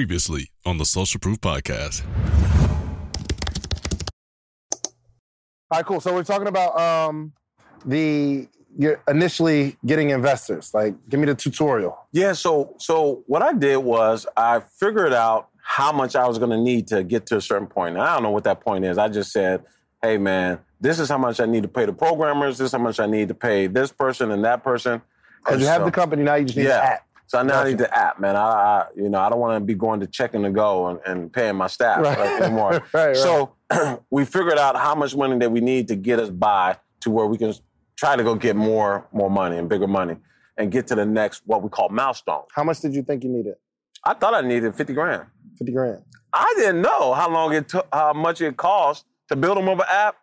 Previously on the Social Proof Podcast. All right, cool. So we're talking about um, the you're initially getting investors. Like, give me the tutorial. Yeah, so so what I did was I figured out how much I was going to need to get to a certain point. And I don't know what that point is. I just said, "Hey, man, this is how much I need to pay the programmers. This is how much I need to pay this person and that person." Because you have so- the company now, you just need Yeah. the app. So now I Gotcha. need the app, man. I, I you know, I don't want to be going to check and to go and, and paying my staff Right. like, anymore. Right, right. So we figured out how much money that we need to get us by to where we can try to go get more more money and bigger money and get to the next what we call milestone. How much did you think you needed? I thought I needed 50 grand. 50 grand. I didn't know how long it took, how much it cost to build a mobile app.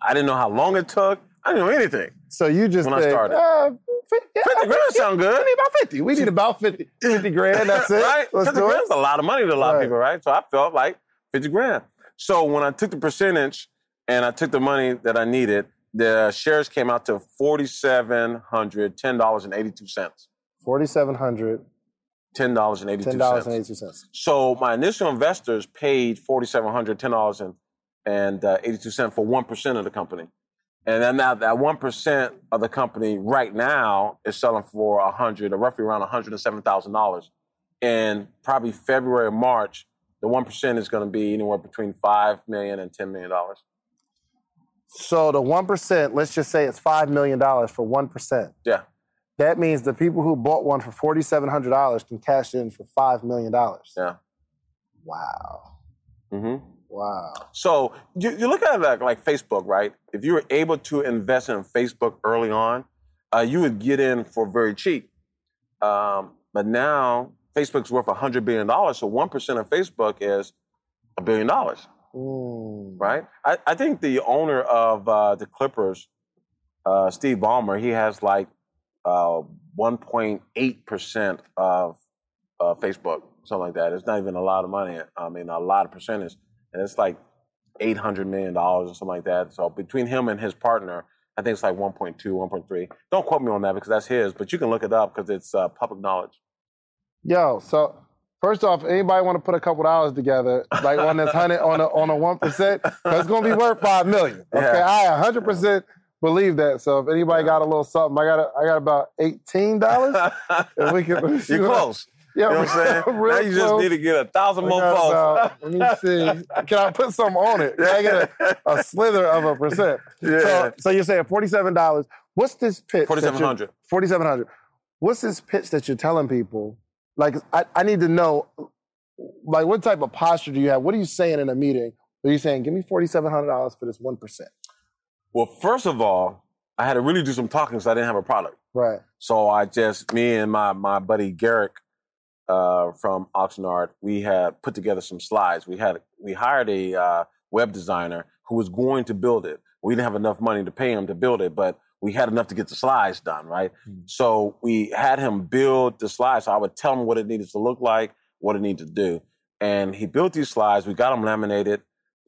I didn't know how long it took. I didn't know anything. So you just When I started. Uh, 50, yeah, 50 grand sound good. We need about 50. We need about 50. 50 grand. That's it. right? Let's 50 do grand it. is a lot of money to a lot Right. of people, right? So I felt like 50 grand. So when I took the percentage and I took the money that I needed, the shares came out to 4,700, $10.82. 4700 $10.82. $10.82. So my initial investors paid $4,700, $10 and uh, 82 cents for 1% of the company. And then now that 1% of the company right now is selling for 100 or roughly around $107,000. In probably February or March, the 1% is going to be anywhere between 5 million and 10 million dollars. So the 1%, let's just say it's $5 million for 1%. Yeah. That means the people who bought one for $4,700 can cash in for $5 million. Yeah. Wow. hmm Wow. So you, you look at it like, like Facebook, right? If you were able to invest in Facebook early on, uh, you would get in for very cheap. Um, but now Facebook's worth $100 billion. So 1% of Facebook is a billion dollars, Mm. right? I, I think the owner of uh, the Clippers, uh, Steve Ballmer, he has like uh, 1.8% of uh, Facebook, something like that. It's not even a lot of money. I mean, a lot of percentage. And it's like $800 million or something like that. So between him and his partner, I think it's like 1.2, 1.3. Don't quote me on that because that's his, but you can look it up because it's uh, public knowledge. Yo, so first off, anybody want to put a couple dollars together, like on this hundred on a on a one percent, it's gonna be worth five million. Okay, Yeah. I hundred percent believe that. So if anybody got a little something, I got a, I got about eighteen dollars. If we can, You're close. Yeah, You know what I'm saying? now you just need to get a thousand more folks. let me see. Can I put something on it? Can I get a, a slither of a percent? Yeah. So, so you're saying forty-seven dollars. What's this pitch? that 4700 Forty-seven hundred. What's this pitch that you're telling people? Like, I, I need to know. Like, what type of posture do you have? What are you saying in a meeting? Are you saying, "Give me forty-seven hundred dollars for this one? Well, first of all, I had to really do some talking because I didn't have a product. Right. So I just, me and my my buddy Garrick uh, from Oxnard, we had put together some slides. We had we hired a uh, web designer who was going to build it. We didn't have enough money to pay him to build it, but we had enough to get the slides done, right? So we had him build the slides. So I would tell him what it needed to look like, what it needed to do, and he built these slides. We got them laminated.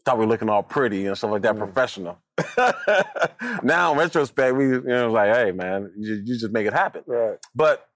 Thought we were looking all pretty and stuff like that, professional. now in retrospect, we you know like, hey man, you, you just make it happen. Right. But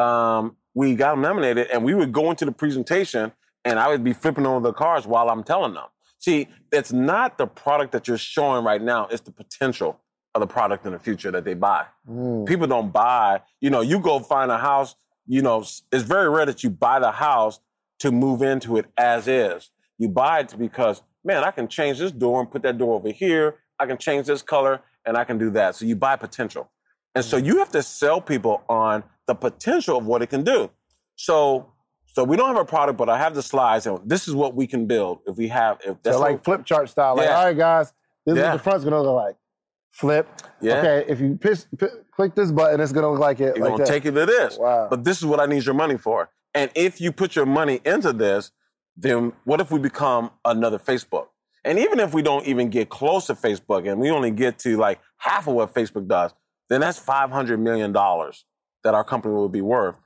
um, we got them nominated, and we would go into the presentation, and I would be flipping over the cards while I'm telling them. See, it's not the product that you're showing right now; it's the potential of the product in the future that they buy. Mm. People don't buy. You know, you go find a house. You know, it's very rare that you buy the house to move into it as is. You buy it because, man, I can change this door and put that door over here. I can change this color and I can do that. So you buy potential. And so you have to sell people on the potential of what it can do. So so we don't have a product, but I have the slides and this is what we can build if we have if that's So like flip chart style. Like, Yeah. all right, guys, this is what the front's gonna look like. Flip. Yeah. Okay, if you piss, pi- click this button, it's gonna look like it. You're like gonna that. take it to this. Wow. But this is what I need your money for. And if you put your money into this, then what if we become another Facebook? And even if we don't even get close to Facebook and we only get to like half of what Facebook does, then that's $500 million that our company will be worth.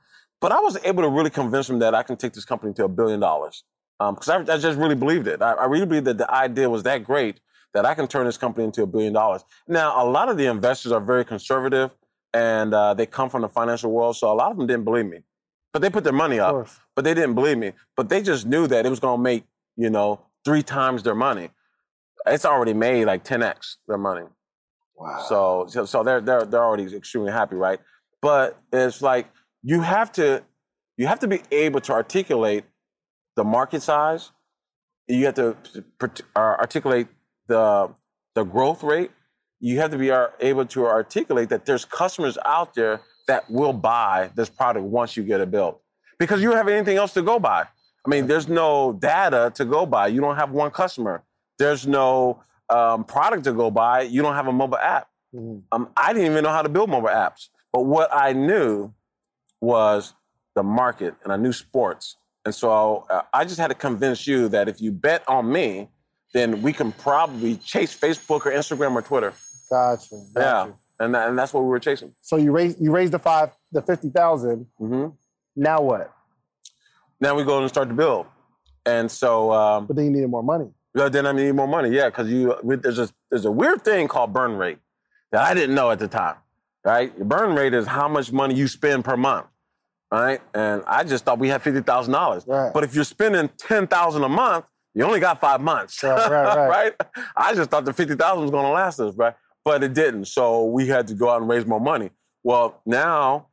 But I was able to really convince them that I can take this company to a billion dollars. Because I, I just really believed it. I, I really believed that the idea was that great that I can turn this company into a billion dollars. Now, a lot of the investors are very conservative and uh, they come from the financial world, so a lot of them didn't believe me. But they put their money up. But they didn't believe me. But they just knew that it was going to make, you know, three times their money. It's already made like 10x their money. Wow. So, so, so they're, they're, they're already extremely happy, right? But it's like you have to, you have to be able to articulate the market size. You have to uh, articulate the, the growth rate. You have to be able to articulate that there's customers out there that will buy this product once you get it built. Because you don't have anything else to go by. I mean, there's no data to go by. You don't have one customer. There's no um, product to go by. You don't have a mobile app. Mhm. Um, I didn't even know how to build mobile apps. But what I knew was the market and I knew sports. And so uh, I just had to convince you that if you bet on me, then we can probably chase Facebook or Instagram or Twitter. Gotcha. Yeah. And, and that's what we were chasing. So you raised you raised the five the fifty thousand. hmm Now what? Now we go and start to build. And so um, But then you needed more money. Well, then I need more money. Yeah, because you there's a there's a weird thing called burn rate that I didn't know at the time. Right, your burn rate is how much money you spend per month. Right, and I just thought we had fifty thousand dollars. But if you're spending ten thousand a month, you only got five months. Right, right, right. I just thought the fifty thousand was going to last us, right? But it didn't. So we had to go out and raise more money. Well, now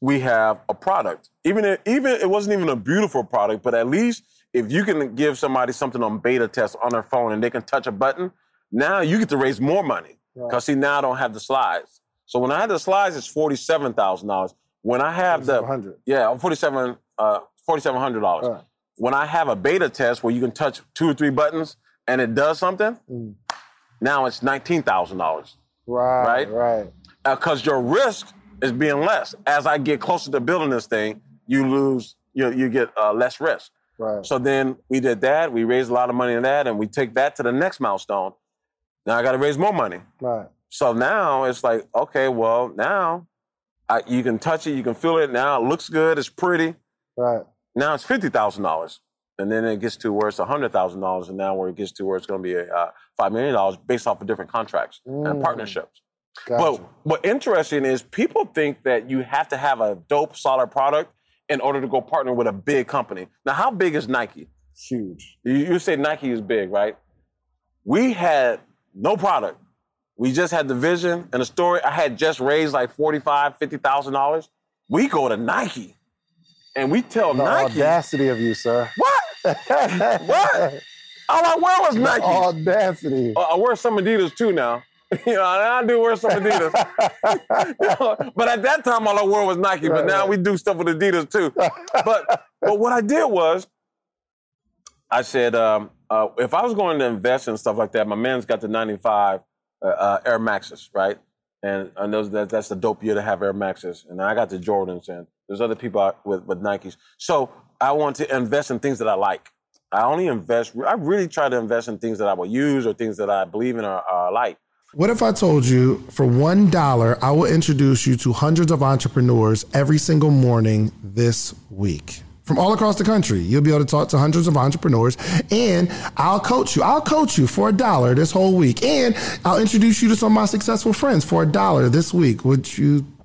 we have a product. Even if, even it wasn't even a beautiful product, but at least if you can give somebody something on beta test on their phone and they can touch a button, now you get to raise more money. Right. Because see, now I don't have the slides. So when I had the slides, it's forty-seven thousand dollars. When I have the 100. yeah, forty-seven uh, forty-seven hundred dollars. Right. When I have a beta test where you can touch two or three buttons and it does something, Mm. now it's nineteen thousand dollars Right. Right? Right. because your risk is being less. As I get closer to building this thing, you lose, you you get uh, less risk. Right. So then we did that. We raised a lot of money in that, and we take that to the next milestone. Now I got to raise more money. Right. So now it's like, okay, well now I, you can touch it, you can feel it. Now it looks good, it's pretty. Right. Now it's fifty thousand dollars, and then it gets to where it's hundred thousand dollars, and now where it gets to where it's going to be uh, five million dollars based off of different contracts Mm. and partnerships. Gotcha. But what interesting is people think that you have to have a dope, solid product in order to go partner with a big company. Now, how big is Nike? Huge. You, you say Nike is big, right? We had no product. We just had the vision and the story. I had just raised like forty-five, fifty thousand dollars. We go to Nike, and we tell The Nike, audacity of you, sir. "What? What? All I wear was The Nike. audacity. Uh, I wear some Adidas too now. you know, I do wear some Adidas. but at that time, all I wore was Nike. Right, but now right. we do stuff with Adidas too. but but what I did was, I said, um, uh, if I was going to invest in stuff like that, my man's got the '95 uh, uh, Air Maxes, right? And I know that that's the dope year to have Air Maxes. And I got the Jordans, and there's other people out with with Nikes. So I want to invest in things that I like. I only invest. I really try to invest in things that I will use or things that I believe in or, or like. What if I told you for $1, I will introduce you to hundreds of entrepreneurs every single morning this week? From all across the country, you'll be able to talk to hundreds of entrepreneurs, and I'll coach you. I'll coach you for a dollar this whole week, and I'll introduce you to some of my successful friends for a dollar this week. Would you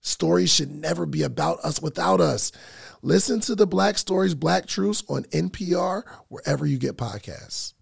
Stories should never be about us without us. Listen to the Black Stories, Black Truths on NPR, wherever you get podcasts.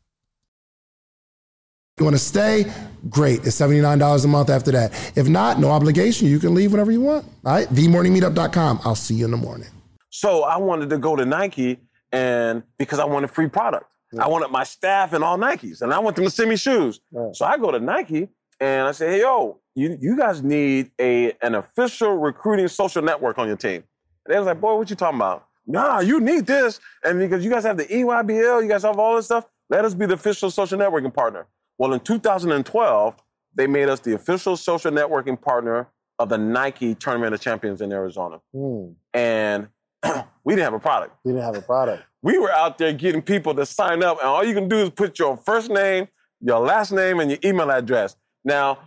You want to stay? Great. It's $79 a month after that. If not, no obligation. You can leave whenever you want. All right? TheMorningMeetup.com. I'll see you in the morning. So I wanted to go to Nike and because I wanted free product. I wanted my staff and all Nikes, and I want them to send me shoes. Right. So I go to Nike and I said, "Hey, yo, you you guys need a an official recruiting social network on your team." And they was like, "Boy, what you talking about?" Nah, you need this, and because you guys have the EYBL, you guys have all this stuff. Let us be the official social networking partner. Well, in 2012, they made us the official social networking partner of the Nike Tournament of Champions in Arizona, Hmm. and we didn't have a product We didn't have a product. we were out there getting people to sign up, and all you can do is put your first name, your last name, and your email address. Now,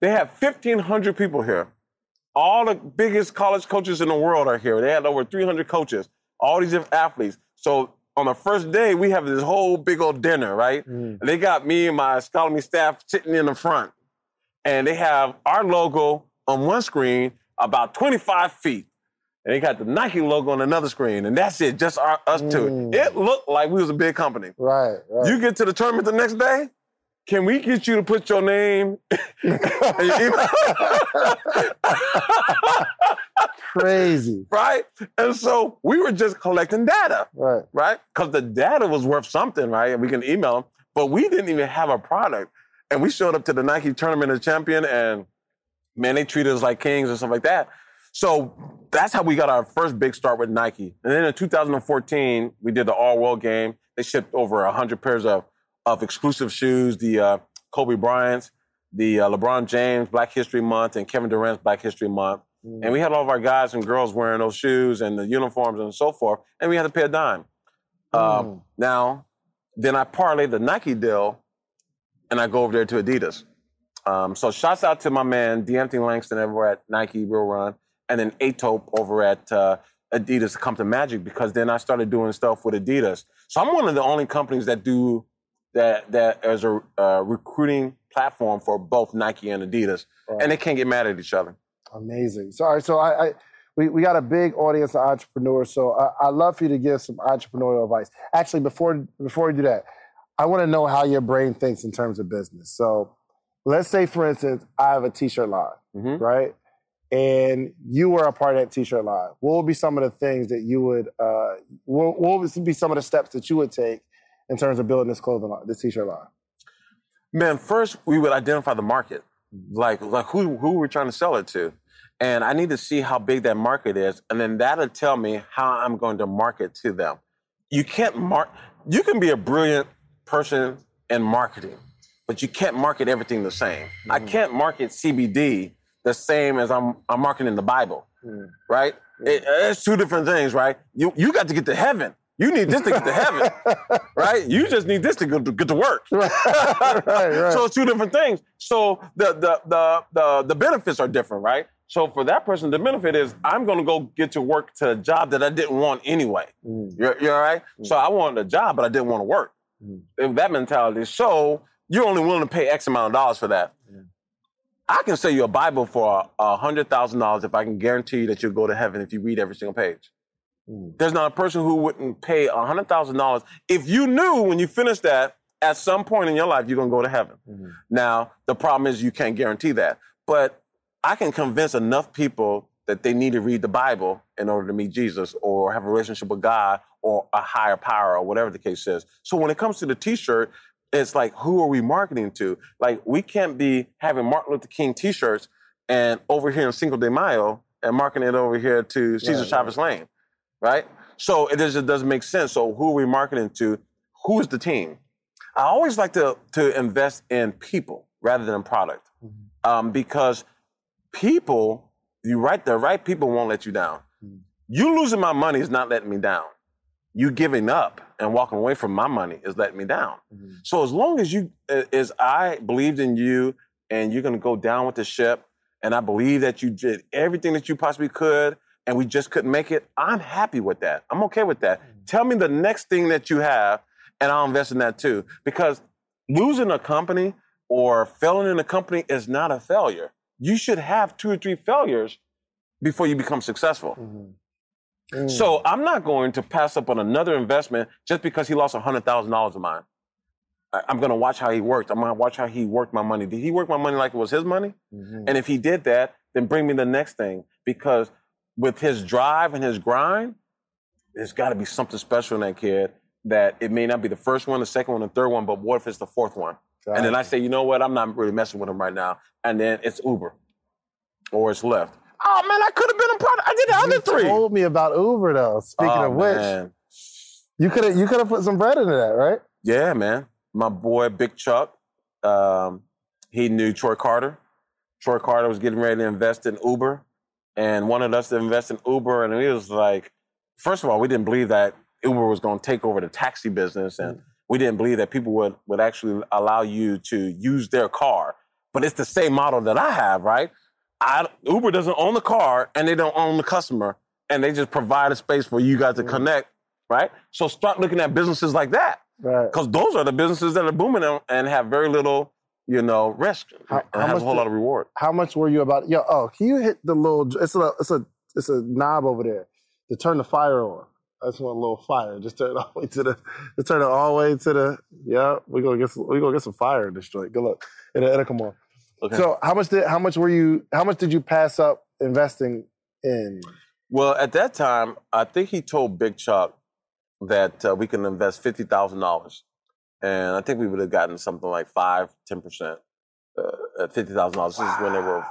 they have 1,500 people here. All the biggest college coaches in the world are here. They had over 300 coaches, all these different athletes. So on the first day, we have this whole big old dinner, right? Mm. And they got me and my scholarly staff sitting in the front. And they have our logo on one screen about 25 feet. And they got the Nike logo on another screen. And that's it, just our, us two. Mm. It looked like we was a big company. Right, right. You get to the tournament the next day, can we get you to put your name and your email? Crazy. right? And so we were just collecting data. Right. right? Because the data was worth something, right? And we can email them, but we didn't even have a product. And we showed up to the Nike Tournament of Champion, and man, they treated us like kings and stuff like that. So that's how we got our first big start with Nike. And then in 2014, we did the All World game. They shipped over 100 pairs of, of exclusive shoes, the uh, Kobe Bryant's, the uh, LeBron James Black History Month, and Kevin Durant's Black History Month. And we had all of our guys and girls wearing those shoes and the uniforms and so forth, and we had to pay a dime. Um, Mm. now, then I parlayed the Nike deal, and I go over there to Adidas. Um, so shouts out to my man D'Anthony Langston over at Nike Real Run, and then Atope over at uh, Adidas Come to Magic because then I started doing stuff with Adidas. So I'm one of the only companies that do that that as a uh, recruiting platform for both Nike and Adidas, Right. and they can't get mad at each other. Amazing. Sorry. So I, I we, we got a big audience of entrepreneurs. So I, I'd love for you to give some entrepreneurial advice. Actually, before before we do that, I want to know how your brain thinks in terms of business. So let's say, for instance, I have a t-shirt line, Mhm. right? And you were a part of that t-shirt line. What would be some of the things that you would uh what, what would be some of the steps that you would take in terms of building this clothing line, this t-shirt line? Man, first we would identify the market, like like who who we're trying to sell it to, and I need to see how big that market is, and then that'll tell me how I'm going to market to them. You can't mark. You can be a brilliant person in marketing, but you can't market everything the same. I can't market CBD the same as I'm I'm marketing the Bible, Mm. right? It, it's two different things, right? You you got to get to heaven. You need this to get to heaven, right? You just need this to go to, get to work. right, right. So it's two different things. So the the the the the benefits are different, right? So for that person, the benefit is I'm going to go get to work to a job that I didn't want anyway. Mm. You're, you're all right. So I wanted a job, but I didn't want to work. Mm. If that mentality. So you're only willing to pay X amount of dollars for that. I can sell you a Bible for a hundred thousand dollars if I can guarantee you that you'll go to heaven if you read every single page. Mm. There's not a person who wouldn't pay a hundred thousand dollars if you knew when you finished that at some point in your life you're gonna go to heaven. Mhm. Now the problem is you can't guarantee that, but I can convince enough people that they need to read the Bible in order to meet Jesus or have a relationship with God or a higher power or whatever the case is. So when it comes to the T-shirt, it's like who are we marketing to? Like we can't be having Martin Luther King T-shirts and over here in Cinco de Mayo and marketing it over here to Cesar Right, Chavez Lane. Right? So it doesn't make sense. So who are we marketing to? Who is the team? I always like to to invest in people rather than product, mm-hmm. um, because people, you right, the right people won't let you down. Mm. You losing my money is not letting me down. You giving up and walking away from my money is letting me down. Mm-hmm. So as long as you, uh, as I believed in you, and you're gonna go down with the ship, and I believe that you did everything that you possibly could, and we just couldn't make it, I'm happy with that. I'm okay with that. Hmm. Tell me the next thing that you have, and I'll invest in that too. Because losing a company or failing in a company is not a failure. You should have two or three failures before you become successful. Mm-hmm. So mm. I'm not going to pass up on another investment just because he lost $100,000 of mine. I'm going to watch how he worked. I'm going to watch how he worked my money. Did he work my money like it was his money? Mm-hmm. And if he did that, then bring me the next thing because with his drive and his grind, there's got to be something special in that kid that it may not be the first one, the second one, the third one, but what if it's the fourth one? And then I say, you know what? I'm not really messing with him right now. And then it's Uber or it's Lyft. Oh man, I could have been a part. I did the other three. You told me about Uber though. Speaking Oh, of which, man. you could have you could have put some bread into that, right? Yeah, man. My boy Big Chuck, um, he knew Troy Carter. Troy Carter was getting ready to invest in Uber and wanted us to invest in Uber. And he was like, first of all, we didn't believe that Uber was going to take over the taxi business. And mm-hmm. we didn't believe that people would, would actually allow you to use their car. But it's the same model that I have, right? I, Uber doesn't own the car and they don't own the customer. And they just provide a space for you guys to mm-hmm. connect, right? So start looking at businesses like that Right. because those are the businesses that are booming and have very little, you know, risk How- how have a whole did- lot of reward. How much were you about? Yo, oh, can you hit the little? It's a it's a it's a knob over there to turn the fire on. I just want a little fire. Just turn it all the way to the. Just turn it all the way to the. Yeah, we gonna get some. We gonna get some fire in this joint. Good luck. It'll, it'll come on. Okay. So how much did how much were you? How much did you pass up investing in? well, at that time, I think he told Big Chuck that uh, we can invest fifty thousand dollars, and I think we would have gotten something like five, ten percent uh, at fifty thousand dollars. This is when they were.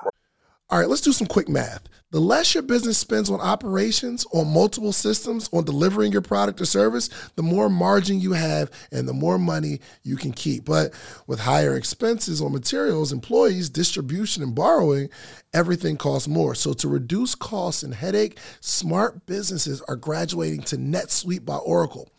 All right, let's do some quick math. The less your business spends on operations, on multiple systems, on delivering your product or service, the more margin you have and the more money you can keep. But with higher expenses on materials, employees, distribution, and borrowing, everything costs more. So to reduce costs and headache, smart businesses are graduating to NetSuite by Oracle.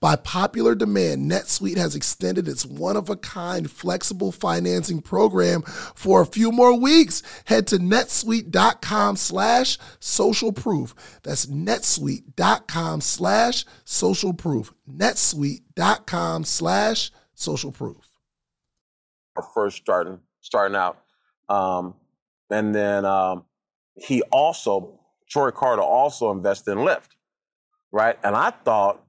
By popular demand, NetSuite has extended its one of a kind flexible financing program for a few more weeks. Head to netsuite.com slash social proof. That's netsuite.com slash social proof. netsuite.com slash social proof. are first starting starting out. Um, and then um, he also Troy Carter also invested in Lyft, right? And I thought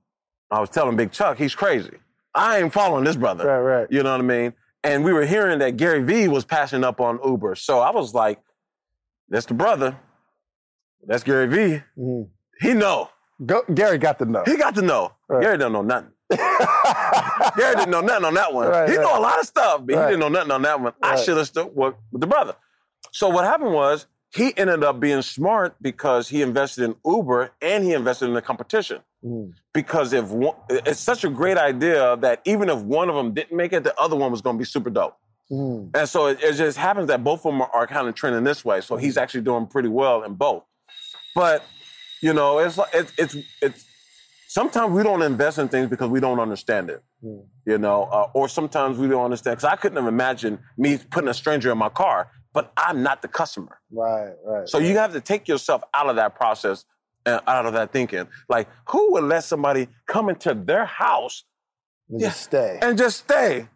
I was telling Big Chuck he's crazy. I ain't following this brother. Right, right. You know what I mean? And we were hearing that Gary Vee was passing up on Uber, so I was like, "That's the brother. That's Gary Vee. Mhm. He know. Go, Gary got to know. He got to know. Right. Gary don't know nothing. Gary didn't know nothing on that one. Right, he right. know a lot of stuff, but he didn't know nothing on that one. I should have stuck with the brother. So what happened was he ended up being smart because he invested in Uber and he invested in the competition. Mm. Because if one, it's such a great idea that even if one of them didn't make it, the other one was going to be super dope. Mm. And so it, it just happens that both of them are, are kind of trending this way. So he's actually doing pretty well in both. But You know, it's like it's it's it's. Sometimes we don't invest in things because we don't understand it. Mm. You know, uh, or sometimes we don't understand because I couldn't have imagined me putting a stranger in my car, but I'm not the customer. Right, right. So you have to take yourself out of that process and out of that thinking. Like, who would let somebody come into their house And just stay. and just stay?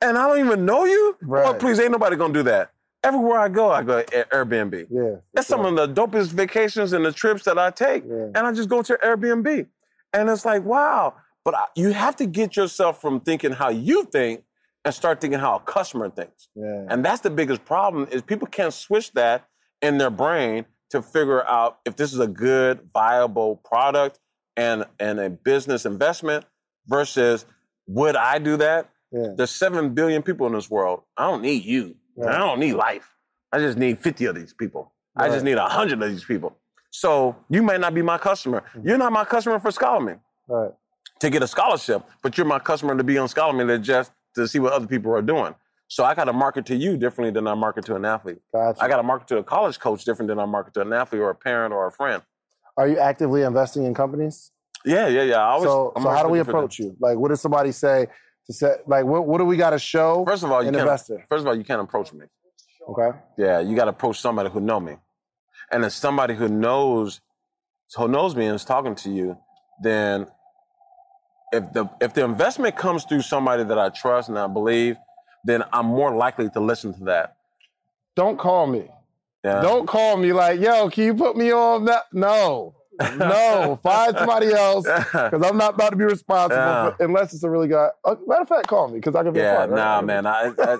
And I don't even know you? Right. Oh, please, ain't nobody gonna do that. Everywhere I go, I go Air- Airbnb. yeah. That's some of the dopest vacations and the trips that I take. Yeah. And I just go to Airbnb. And it's like, wow. But I, you have to get yourself from thinking how you think and start thinking how a customer thinks. Yeah. And that's the biggest problem is people can't switch that in their brain to figure out if this is a good, viable product and, and a business investment versus would I do that? yeah. There's seven billion people in this world. I don't need you. Right. I don't need life. I just need 50 of these people. I just Right. need 100 of these people. So you may not be my customer. Mm-hmm. You're not my customer for Scholarman Right. to get a scholarship, but you're my customer to be on Scholarman to just to see what other people are doing. So I got to market to you differently than I market to an athlete. Gotcha. I got to market to a college coach different than I market to an athlete or a parent or a friend. Are you actively investing in companies? Yeah, yeah, yeah. I always, so, so how do we approach you? Like, what does somebody say to say? Like, what, what do we got to show? First of all, you an can't. investor. First of all, you can't approach me. Okay. Yeah, you got to approach somebody who know me, and if somebody who knows, who knows me and is talking to you, then if the if the investment comes through somebody that I trust and I believe, then I'm more likely to listen to that. Don't call me. Yeah. Don't call me like, yo, can you put me on that? No. No. Find somebody else because I'm not about to be responsible Yeah. for, unless it's a really good. Uh, matter of fact, call me because I can be a Yeah, partner. nah, man. I, I,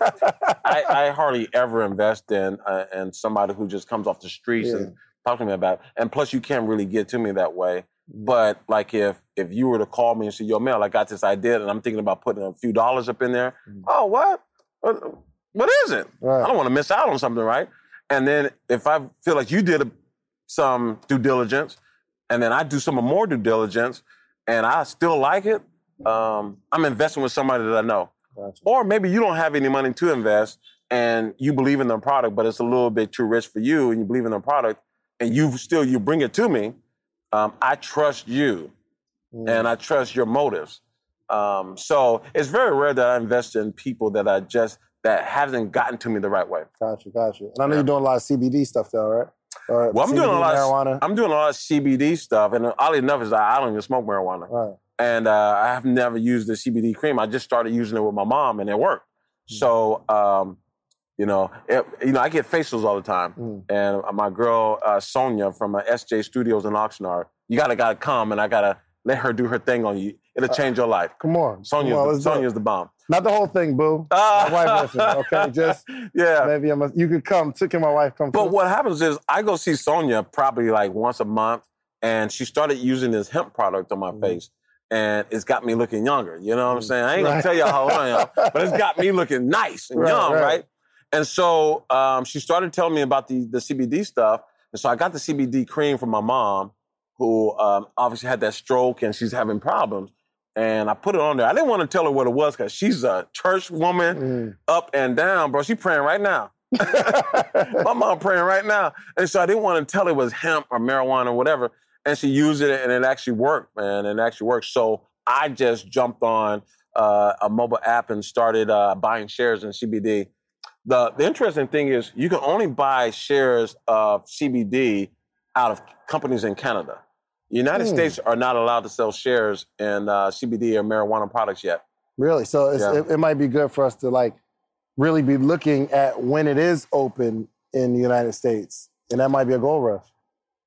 I, I hardly ever invest in uh, in somebody who just comes off the streets Yeah. and talk to me about. It. And plus, you can't really get to me that way. Mm-hmm. But like, if if you were to call me and say, "Yo, Mel, I got this idea, and I'm thinking about putting a few dollars up in there," Mhm. oh, what? What, what is it? I don't want to miss out on something, right? And then if I feel like you did a, some due diligence, and then I do some more due diligence, and I still like it, um, I'm investing with somebody that I know. Gotcha. Or maybe you don't have any money to invest and you believe in the product, but it's a little bit too rich for you and you believe in the product and you still you bring it to me. Um, I trust you Mm. and I trust your motives. Um, so it's very rare that I invest in people that I just that hasn't gotten to me the right way. Gotcha, gotcha. And I know Yeah. you're doing a lot of CBD stuff though, right? Or Well, I'm doing a lot. marijuana. Of, I'm doing a lot of CBD stuff, and oddly enough, is I I don't even smoke marijuana. right. and uh, I have never used the CBD cream. I just started using it with my mom, and it worked. Mm. So, um, you know, it, you know, I get facials all the time, Mm. and my girl uh, Sonia from uh, SJ Studios in Oxnard, you gotta gotta come, and I gotta let her do her thing on you. It'll Uh, change your life. Come on. Sonia's, Come on, the, let's do it. Sonia's the bomb. Not the whole thing, boo. Ah. My wife listens, okay? Just yeah. maybe I'm a, you could come. T- Can my wife come? But too? what happens is I go see Sonia probably like once a month, and she started using this hemp product on my Mhm. face. And it's got me looking younger. You know what I'm Mhm. saying? I ain't gonna tell y'all how old I am, but it's got me looking nice and Right, young, right. right. And so um, she started telling me about the, the CBD stuff. And so I got the CBD cream from my mom, who um, obviously had that stroke and she's having problems. And I put it on there. I didn't want to tell her what it was because she's a church woman Mm. up and down, bro. She praying right now. My mom praying right now. And so I didn't want to tell her it was hemp or marijuana or whatever. And she used it and it actually worked, man. It actually worked. So I just jumped on uh, a mobile app and started uh, buying shares in CBD. The, the interesting thing is you can only buy shares of CBD out of companies in Canada. The United Hmm. States are not allowed to sell shares in uh, CBD or marijuana products yet. Really? So it's, Yeah. it, it might be good for us to like really be looking at when it is open in the United States, and that might be a gold rush.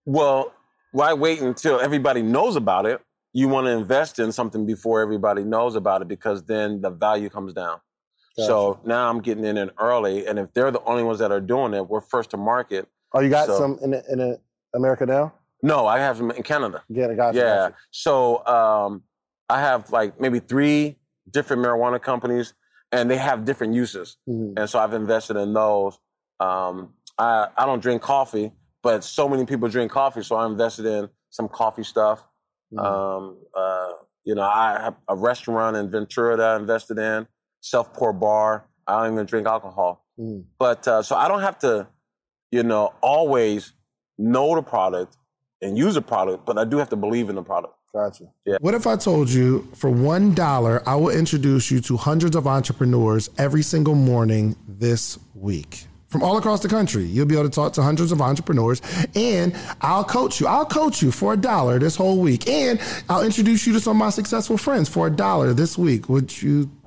Well, why wait until everybody knows about it? You want to invest in something before everybody knows about it because then the value comes down. So now I'm getting in it early, and if they're the only ones that are doing it, we're first to market. oh, you got so- some in in uh, America now? No, I have them in Canada. Yeah, I got yeah. So um, I have like maybe three different marijuana companies, and they have different uses. Mhm. and so I've invested in those. Um, I I don't drink coffee, but so many people drink coffee, so I invested in some coffee stuff. Mhm. Um, uh, you know, I have a restaurant in Ventura that I invested in, self pour bar. I don't even drink alcohol, Mhm. but uh, so I don't have to, you know, always know the product and use a product, but I do have to believe in the product. Gotcha. Yeah. What if I told you for one dollar, I will introduce you to hundreds of entrepreneurs every single morning this week? From all across the country, you'll be able to talk to hundreds of entrepreneurs, and I'll coach you. I'll coach you for a dollar this whole week, and I'll introduce you to some of my successful friends for a dollar this week. Would you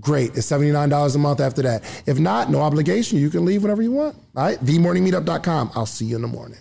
great. It's $79 a month after that. If not, no obligation. You can leave whenever you want. All right? TheMorningMeetup.com. I'll see you in the morning.